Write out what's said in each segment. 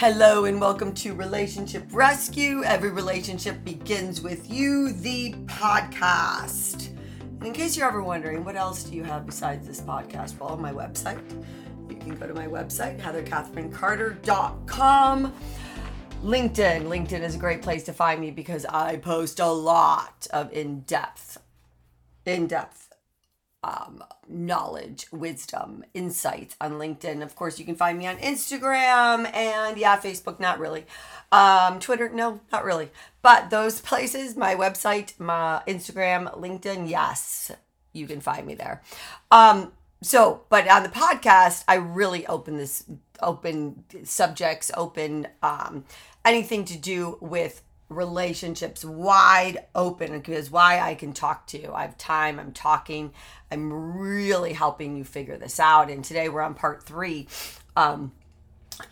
Hello and welcome to Relationship Rescue. Every relationship begins with you, the podcast. And in case you're ever wondering, what else do you have besides this podcast? Well, my website. You can go to my website, heathercatherinecarter.com. LinkedIn. LinkedIn is a great place to find me because I post a lot of in depth, in depth um, knowledge, wisdom, insights on LinkedIn. Of course, you can find me on Instagram and yeah, Facebook, not really. Um, Twitter, no, not really. But those places, my website, my Instagram, LinkedIn, yes, you can find me there. Um, so, but on the podcast, I really open this, open subjects, open um, anything to do with relationships wide open because why I can talk to you. I have time, I'm talking, I'm really helping you figure this out. And today we're on part three. Um,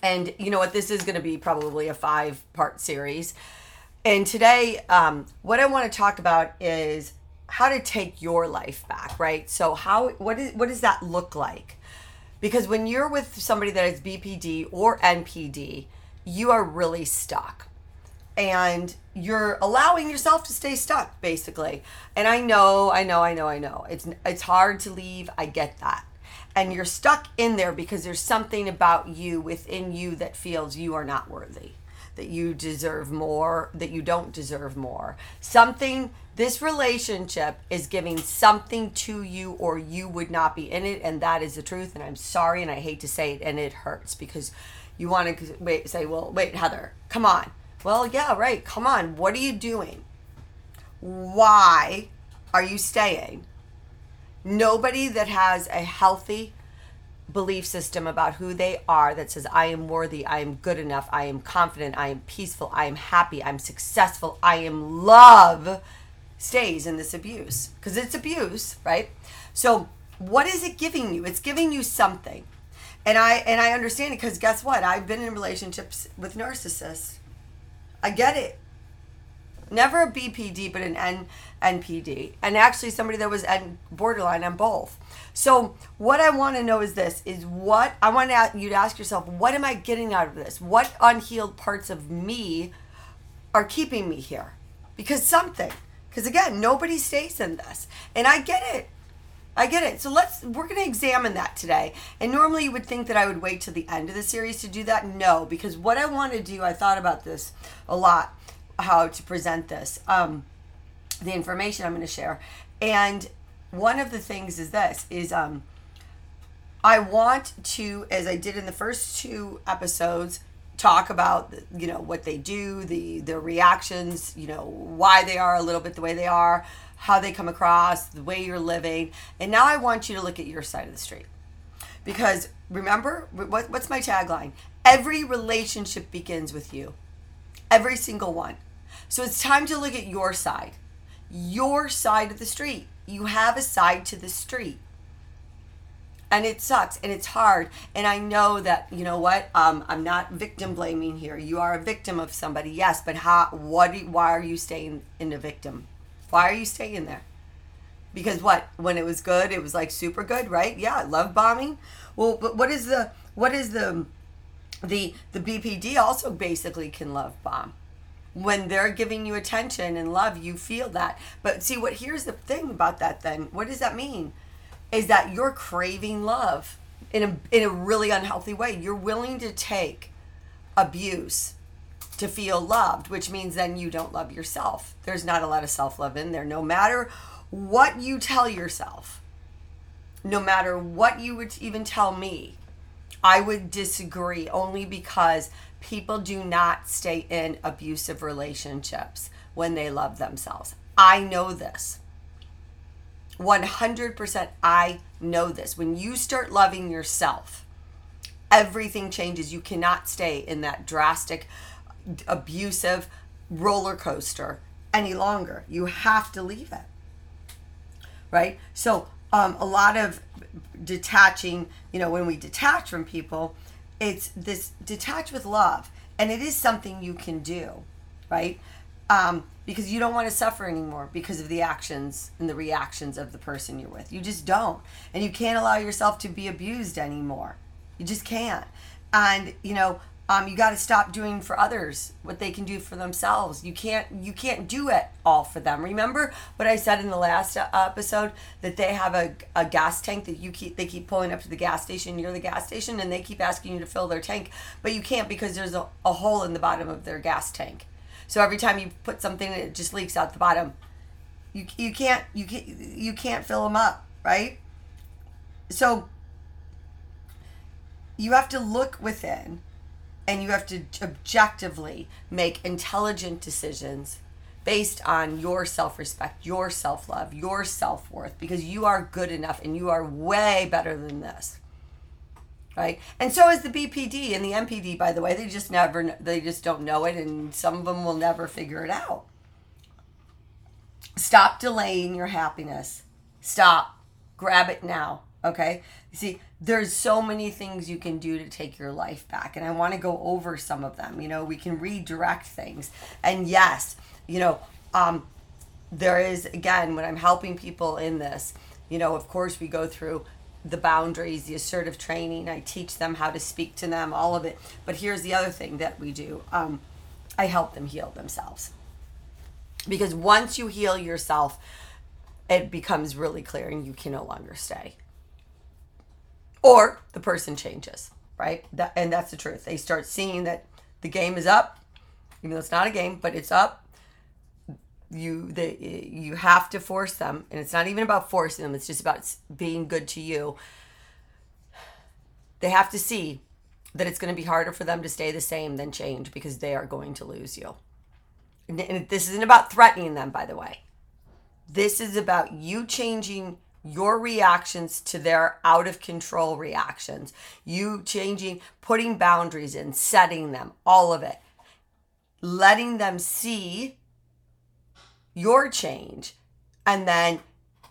and you know what? This is going to be probably a five part series. And today, um, what I want to talk about is how to take your life back, right? So, how, what, is, what does that look like? Because when you're with somebody that is BPD or NPD, you are really stuck and you're allowing yourself to stay stuck basically. And i know i know i know i know. It's it's hard to leave. I get that. And you're stuck in there because there's something about you within you that feels you are not worthy that you deserve more that you don't deserve more. Something this relationship is giving something to you or you would not be in it and that is the truth and i'm sorry and i hate to say it and it hurts because you want to wait say well wait heather come on well, yeah, right. Come on. What are you doing? Why are you staying? Nobody that has a healthy belief system about who they are that says, I am worthy, I am good enough, I am confident, I am peaceful, I am happy, I'm successful, I am love, stays in this abuse. Because it's abuse, right? So, what is it giving you? It's giving you something. And I and I understand it because guess what? I've been in relationships with narcissists I get it. Never a BPD, but an N, NPD. And actually somebody that was N borderline on both. So what I want to know is this, is what, I want you to ask yourself, what am I getting out of this? What unhealed parts of me are keeping me here? Because something, because again, nobody stays in this. And I get it. I get it. So let's we're going to examine that today. And normally you would think that I would wait till the end of the series to do that. No, because what I want to do, I thought about this a lot how to present this. Um the information I'm going to share. And one of the things is this is um I want to as I did in the first two episodes talk about you know what they do, the their reactions, you know, why they are a little bit the way they are how they come across, the way you're living. And now I want you to look at your side of the street. Because remember, what, what's my tagline? Every relationship begins with you, every single one. So it's time to look at your side, your side of the street. You have a side to the street. And it sucks and it's hard. And I know that, you know what? Um, I'm not victim blaming here. You are a victim of somebody, yes, but how, what, why are you staying in the victim why are you staying there? Because what? When it was good, it was like super good, right? Yeah, love bombing. Well, but what is the what is the the the BPD also basically can love bomb. When they're giving you attention and love, you feel that. But see what here's the thing about that then. What does that mean? Is that you're craving love in a in a really unhealthy way. You're willing to take abuse to feel loved, which means then you don't love yourself. There's not a lot of self love in there. No matter what you tell yourself, no matter what you would even tell me, I would disagree only because people do not stay in abusive relationships when they love themselves. I know this. 100% I know this. When you start loving yourself, everything changes. You cannot stay in that drastic abusive roller coaster any longer. You have to leave it. Right? So, um, a lot of detaching, you know, when we detach from people, it's this detach with love. And it is something you can do, right? Um, because you don't want to suffer anymore because of the actions and the reactions of the person you're with. You just don't. And you can't allow yourself to be abused anymore. You just can't. And, you know, um, you got to stop doing for others what they can do for themselves. You can't you can't do it all for them. Remember what I said in the last episode that they have a, a gas tank that you keep they keep pulling up to the gas station near the gas station and they keep asking you to fill their tank, but you can't because there's a, a hole in the bottom of their gas tank. So every time you put something, it just leaks out the bottom. You you can't you can't you can't fill them up, right? So you have to look within and you have to objectively make intelligent decisions based on your self respect, your self love, your self worth, because you are good enough and you are way better than this. Right? And so is the BPD and the NPD, by the way. They just never, they just don't know it, and some of them will never figure it out. Stop delaying your happiness. Stop. Grab it now. Okay? You see, there's so many things you can do to take your life back and i want to go over some of them you know? We can redirect things. And yes you know um there is again when i'm helping people in this you know of course we go through the boundaries the assertive training i teach them how to speak to them all of it. But here's the other thing that we do um, i help them heal themselves. Because once you heal yourself it becomes really clear and you can no longer stay or the person changes, right? That, and that's the truth. They start seeing that the game is up, even though it's not a game, but it's up. You they you have to force them, and it's not even about forcing them. It's just about being good to you. They have to see that it's going to be harder for them to stay the same than change because they are going to lose you. And this isn't about threatening them, by the way. This is about you changing your reactions to their out of control reactions, you changing, putting boundaries in, setting them, all of it, letting them see your change, and then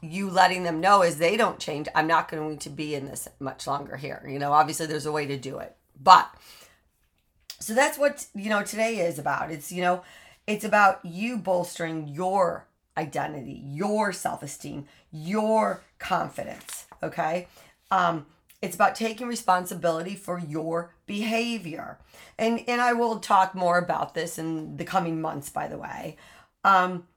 you letting them know as they don't change, I'm not going to be in this much longer here. You know, obviously there's a way to do it, but so that's what, you know, today is about. It's, you know, it's about you bolstering your identity, your self esteem, your confidence. Okay. Um, it's about taking responsibility for your behavior. And, and I will talk more about this in the coming months, by the way. Um,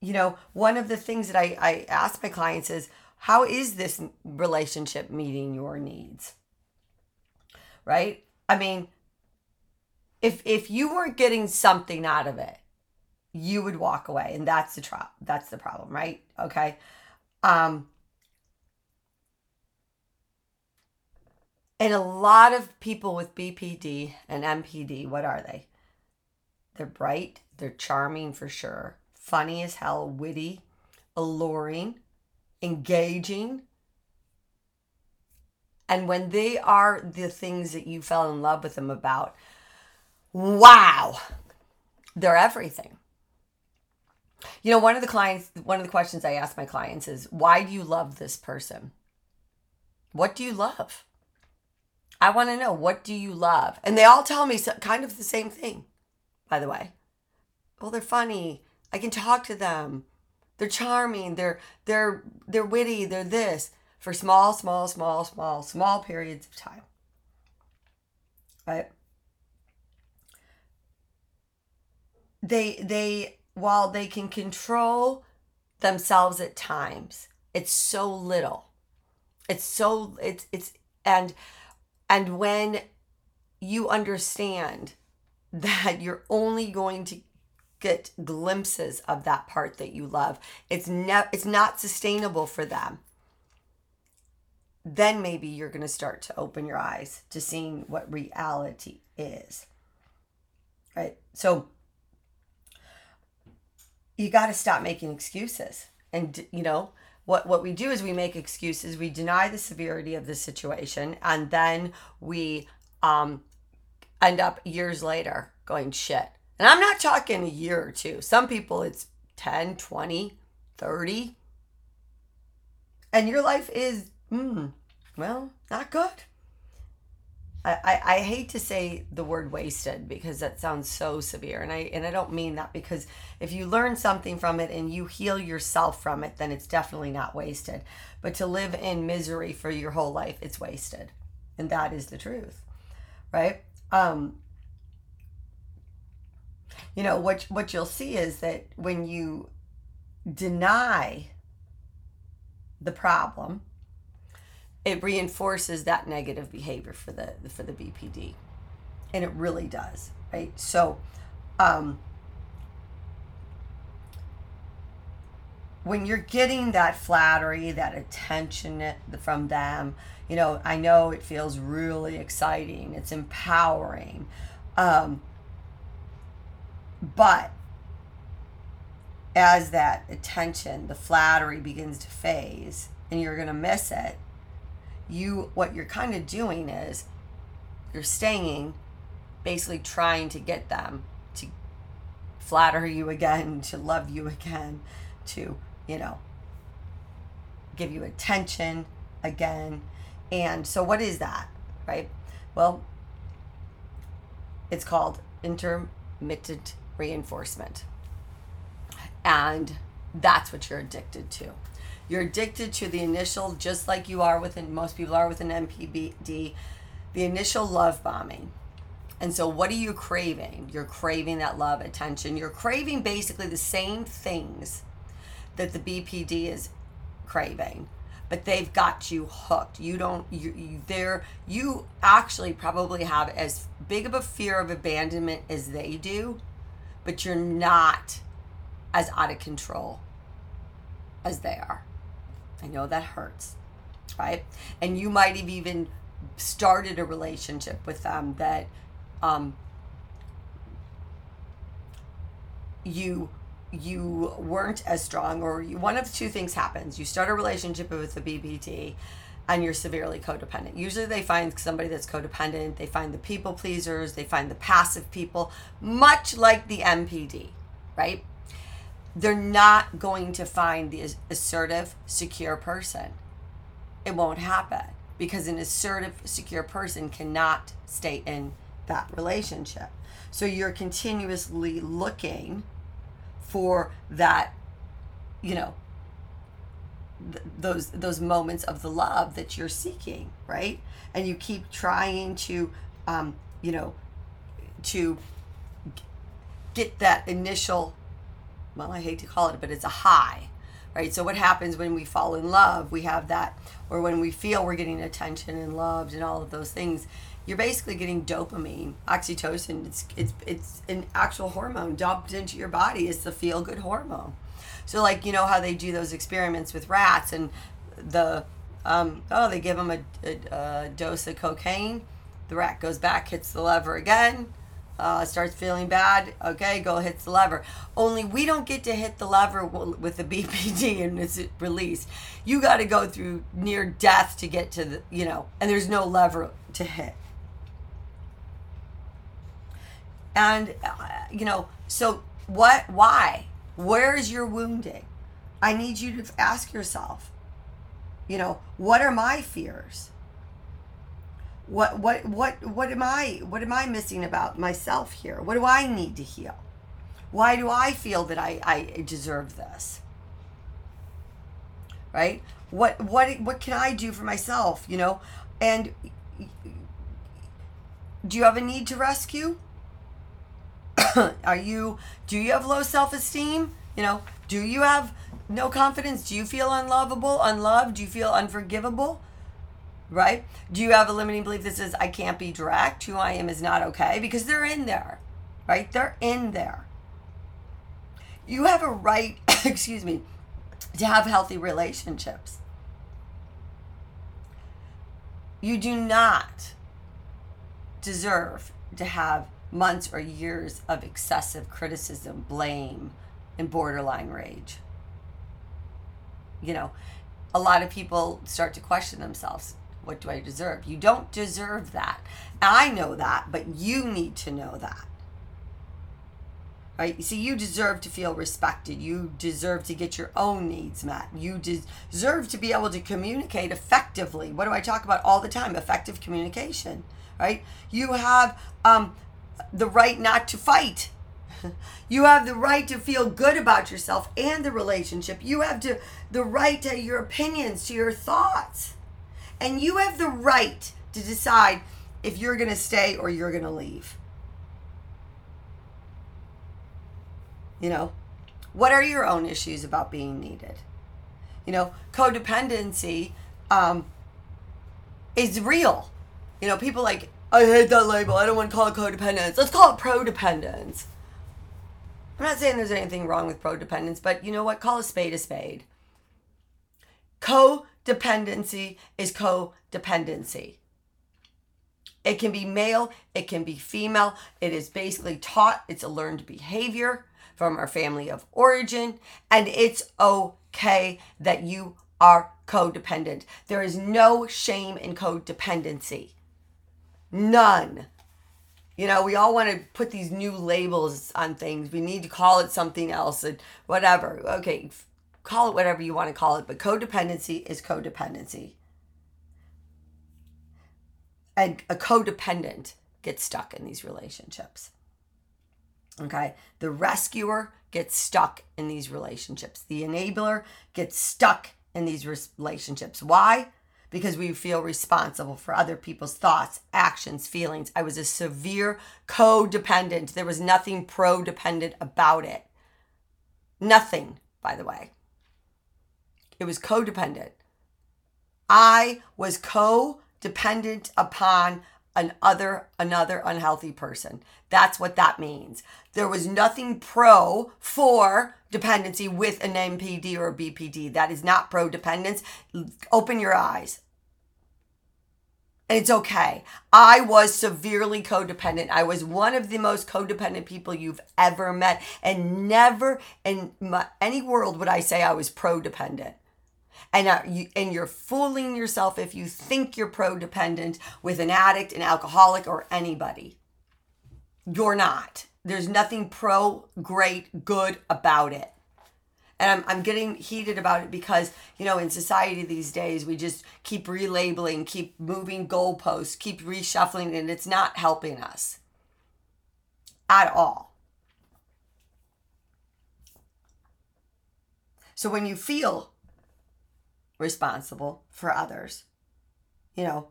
you know, one of the things that I, I ask my clients is, how is this relationship meeting your needs? Right? I mean, if if you weren't getting something out of it, you would walk away and that's the tro- that's the problem right? Okay? Um and a lot of people with bpd and npd what are they? They're bright they're charming for sure funny as hell witty alluring engaging. And when they are the things that you fell in love with them about wow they're everything you know, one of the clients, one of the questions I ask my clients is, why do you love this person? What do you love? I want to know, what do you love? And they all tell me kind of the same thing, by the way. Well, they're funny. I can talk to them. They're charming. They're they're they're witty. They're this for small, small, small, small, small periods of time. Right? They they while they can control themselves at times, it's so little. It's so it's it's and and when you understand that you're only going to get glimpses of that part that you love, it's ne- it's not sustainable for them. Then maybe you're going to start to open your eyes to seeing what reality is. Right? So you got to stop making excuses. And, you know, what, what we do is we make excuses, we deny the severity of the situation, and then we um, end up years later going, shit. And I'm not talking a year or two. Some people it's 10, 20, 30. And your life is, mm, well, not good. I, I, hate to say the word wasted because that sounds so severe. And I and I don't mean that because if you learn something from it and you heal yourself from it then it's definitely not wasted. But to live in misery for your whole life it's wasted. And that is the truth right? Um you know what what you'll see is that when you deny the problem it reinforces that negative behavior for the for the BPD and it really does right? So um when you're getting that flattery that attention from them you know i know it feels really exciting it's empowering um but as that attention, the flattery begins to phase and you're to miss it, you what you're kind of doing is you're staying basically trying to get them to flatter you again, to love you again, to, you know, give you attention again. And so what is that, right? Well, it's called intermittent reinforcement. And that's what you're addicted to. You're addicted to the initial, just like you are with most people are with an NPD, the initial love bombing. And so, what are you craving? You're craving that love, attention. You're craving basically the same things that the BPD is craving, but they've got you hooked. You don't, you, you there, you actually probably have as big of a fear of abandonment as they do but you're not as out of control as they are. I know that hurts, right? And you might have even started a relationship with them that um, you you weren't as strong or you, one of two things happens you start a relationship with the BPD and you're severely codependent. Usually they find somebody that's codependent, they find the people pleasers, they find the passive people, much like the npd right? They're not going to find the assertive, secure person. It won't happen because an assertive, secure person cannot stay in that relationship. So you're continuously looking for that, you know, those those moments of the love that you're seeking right and you keep trying to um, you know to get that initial well i hate to call it but it's a high right? So what happens when we fall in love? We have that or when we feel we're getting attention and loved and all of those things you're basically getting dopamine oxytocin. It's it's it's an actual hormone dumped into your body. It's the feel good hormone. So like you know how they do those experiments with rats and the um, oh they give them a, a, a, dose of cocaine, the rat goes back, hits the lever again. Uh, starts feeling bad. Okay, go hit the lever. Only we don't get to hit the lever with the BPD and it's released. You got to go through near death to get to the, you know, and there's no lever to hit. And, uh, you know, so what, why? Where is your wounding? I need you to ask yourself, you know, what are my fears? What what what what am I what am I missing about myself here? What do I need to heal? Why do I feel that I, I deserve this? Right? What what what can I do for myself, you know? And do you have a need to rescue? are you do you have low self-esteem you know do you have no confidence do you feel unlovable unloved do you feel unforgivable right? Do you have a limiting belief that says i can't be direct. Who i am is not okay because they're in there right? They're in there. You have a right excuse me to have healthy relationships. You do not deserve to have months or years of excessive criticism, blame, and borderline rage. You know, a lot of people start to question themselves. What do I deserve? You don't deserve that. I know that, but you need to know that. Right? See, you deserve to feel respected. You deserve to get your own needs met. You deserve to be able to communicate effectively. What do I talk about all the time? Effective communication. Right? You have um, the right not to fight. You have the right to feel good about yourself and the relationship. You have to the right to your opinions, to your thoughts. And you have the right to decide if you're going to stay or you're going to leave. You know, what are your own issues about being needed? You know, codependency um, is real. You know, people like, I hate that label. I don't want to call it codependence. Let's call it prodependence. I'm not saying there's anything wrong with prodependence, but you know what? Call a spade a spade. Codependency is codependency. It can be male, it can be female. It is basically taught, it's a learned behavior from our family of origin, and it's okay that you are codependent. There is no shame in codependency. None. You know, we all want to put these new labels on things. We need to call it something else and whatever. Okay, call it whatever you want to call it, but codependency is codependency. And a codependent gets stuck in these relationships. Okay, the rescuer gets stuck in these relationships. The enabler gets stuck in these relationships. Why? Because we feel responsible for other people's thoughts, actions, feelings. I was a severe codependent. There was nothing pro dependent about it. Nothing, by the way. It was codependent. I was codependent upon an other another unhealthy person. That's what that means. There was nothing pro for dependency with an NPD or a BPD. That is not pro dependence. Open your eyes. And it's okay. I was severely codependent. I was one of the most codependent people you've ever met. And never in my, any world would I say I was pro dependent and uh, you, and you're fooling yourself if you think you're pro-dependent with an addict, an alcoholic, or anybody. You're not. There's nothing pro, great, good about it. And I'm, I'm getting heated about it because, you know, in society these days, we just keep relabeling, keep moving goalposts, keep reshuffling, and it's not helping us at all. So when you feel responsible for others. You know,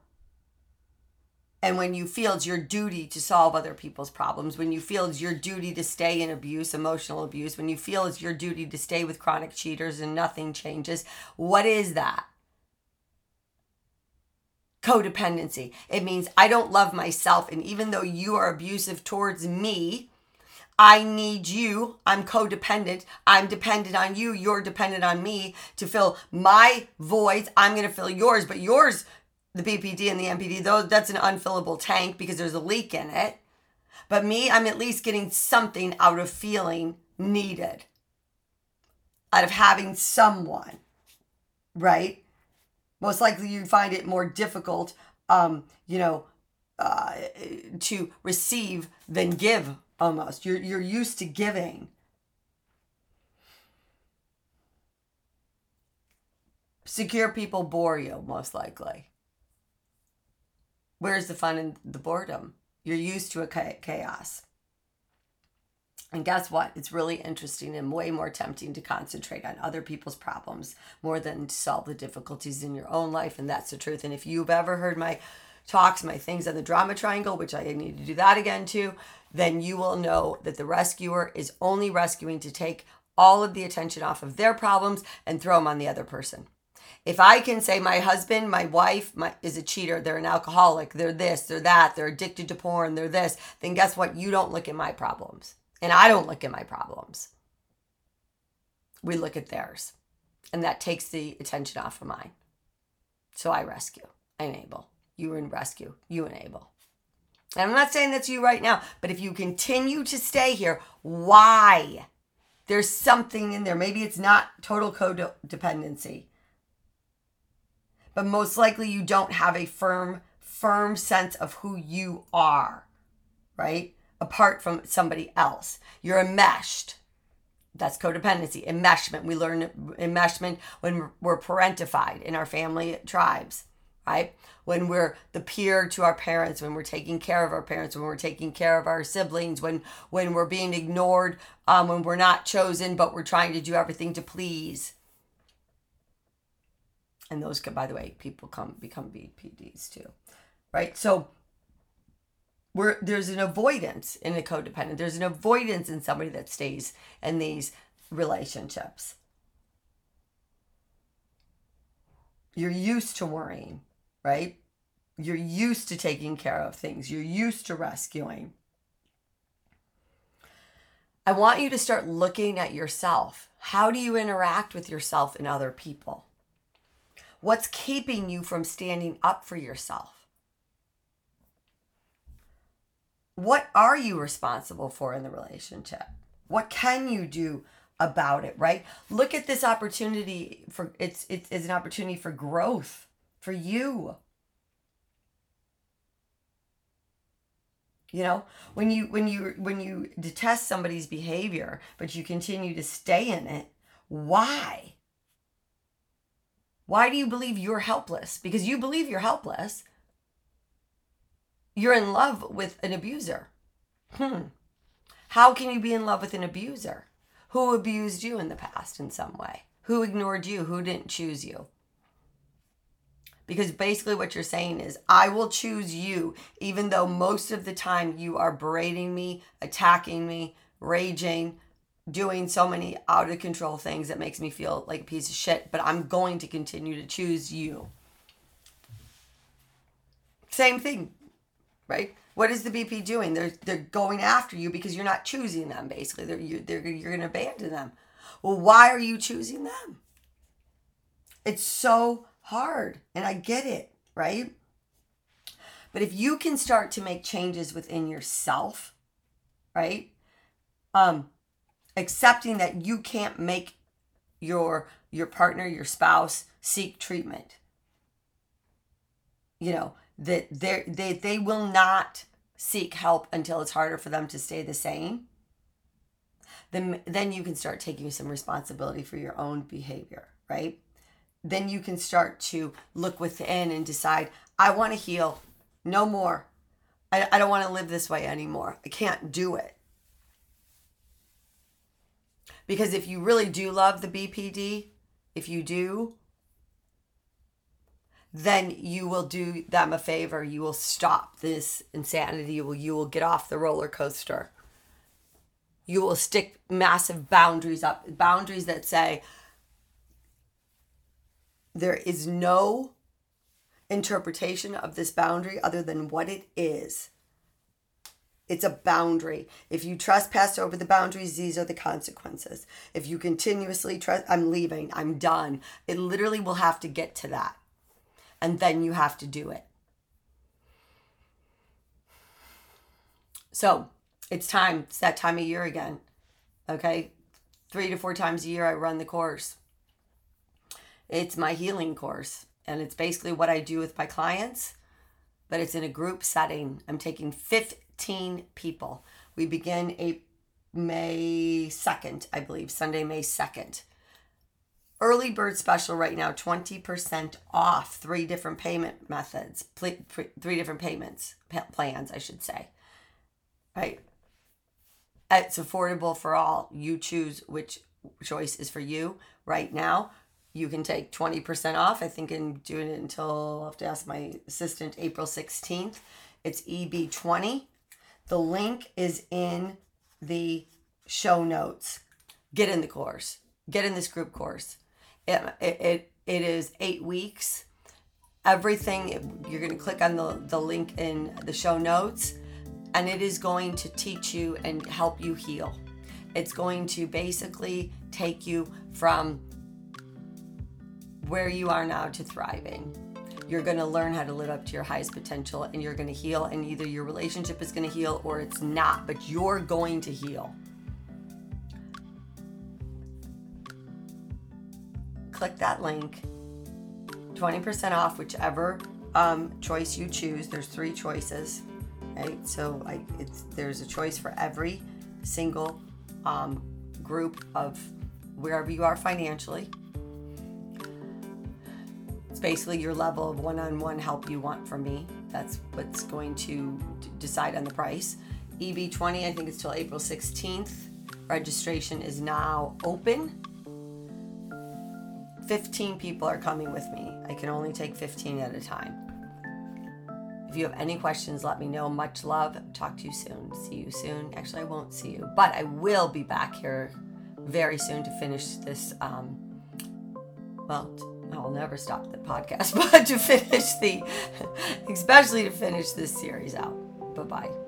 and when you feel it's your duty to solve other people's problems, when you feel it's your duty to stay in abuse, emotional abuse, when you feel it's your duty to stay with chronic cheaters and nothing changes, what is that? Codependency. It means I don't love myself. And even though you are abusive towards me, I need you. I'm codependent. I'm dependent on you. You're dependent on me to fill my voids. I'm going to fill yours, but yours, the BPD and the NPD, though, that's an unfillable tank because there's a leak in it. But me, I'm at least getting something out of feeling needed, out of having someone, right? Most likely you find it more difficult, um, you know, uh, to receive than give almost. You're you're used to giving. Secure people bore you most likely. Where's the fun in the boredom? You're used to a chaos. And guess what? It's really interesting and way more tempting to concentrate on other people's problems more than solve the difficulties in your own life. And that's the truth. And if you've ever heard my talks, my things on the drama triangle, which I need to do that again too, then you will know that the rescuer is only rescuing to take all of the attention off of their problems and throw them on the other person. If I can say my husband, my wife my, is a cheater, they're an alcoholic, they're this, they're that, they're addicted to porn, they're this, then guess what? You don't look at my problems. And I don't look at my problems. We look at theirs. And that takes the attention off of mine. So I rescue, I enable. You in rescue, you enable. And I'm not saying that's you right now, but if you continue to stay here, why? There's something in there. Maybe it's not total codependency. But most likely you don't have a firm, firm sense of who you are, right? Apart from somebody else. You're enmeshed. That's codependency. Enmeshment. We learn enmeshment when we're parentified in our family tribes right? When we're the peer to our parents, when we're taking care of our parents, when we're taking care of our siblings, when when we're being ignored, um, when we're not chosen, but we're trying to do everything to please. And those can, by the way, people come become BPDs too, right? So Where there's an avoidance in a codependent. There's an avoidance in somebody that stays in these relationships. You're used to worrying, right? You're used to taking care of things. You're used to rescuing. I want you to start looking at yourself. How do you interact with yourself and other people? What's keeping you from standing up for yourself? What are you responsible for in the relationship? What can you do about it, right? Look at this opportunity for it's it's, it's an opportunity for growth for you. You know, when you when you when you detest somebody's behavior but you continue to stay in it, why? Why do you believe you're helpless? Because you believe you're helpless. You're in love with an abuser. Hmm. How can you be in love with an abuser? Who abused you in the past in some way? Who ignored you? Who didn't choose you? Because basically, what you're saying is, I will choose you, even though most of the time you are berating me, attacking me, raging, doing so many out of control things that makes me feel like a piece of shit, but I'm going to continue to choose you. Same thing, right? What is the BP doing? They're they're going after you because you're not choosing them. Basically, they're you they're you're going to abandon them. Well, why are you choosing them? It's so hard, and I get it, right? But if you can start to make changes within yourself, right? Um, accepting that you can't make your your partner, your spouse seek treatment. You know, that they they they will not seek help until it's harder for them to stay the same then then you can start taking some responsibility for your own behavior right then you can start to look within and decide i want to heal no more I, I don't want to live this way anymore i can't do it because if you really do love the bpd if you do then you will do them a favor. You will stop this insanity. You will, you will get off the roller coaster. You will stick massive boundaries up, boundaries that say there is no interpretation of this boundary other than what it is. It's a boundary. If you trespass over the boundaries, these are the consequences. If you continuously trust, I'm leaving, I'm done. It literally will have to get to that and then you have to do it. So it's time. It's that time of year again. Okay. Three to four times a year, I run the course. It's my healing course. And it's basically what I do with my clients, but it's in a group setting. I'm taking 15 people. We begin a May 2nd, I believe, Sunday, May 2nd early bird special right now 20% off three different payment methods three different payments plans i should say right it's affordable for all you choose which choice is for you right now you can take 20% off. I think in doing it until i'll have to ask my assistant april 16th it's eb20 the link is in the show notes. Get in the course. Get in this group course. It, it, it is eight weeks. Everything, you're going to click on the, the link in the show notes, and it is going to teach you and help you heal. It's going to basically take you from where you are now to thriving. You're going to learn how to live up to your highest potential and you're going to heal, and either your relationship is going to heal or it's not, but you're going to heal. click that link. 20% off whichever um, choice you choose. There's three choices, right? So I, it's there's a choice for every single um, group of wherever you are financially basically your level of one on one help you want from me. That's what's going to d- decide on the price. EB20, I think it's till April 16th. Registration is now open. 15 people are coming with me. I can only take 15 at a time. If you have any questions, let me know. Much love. Talk to you soon. See you soon. Actually, I won't see you, but I will be back here very soon to finish this. Um, well, I'll never stop the podcast, but to finish the, especially to finish this series out. Bye bye.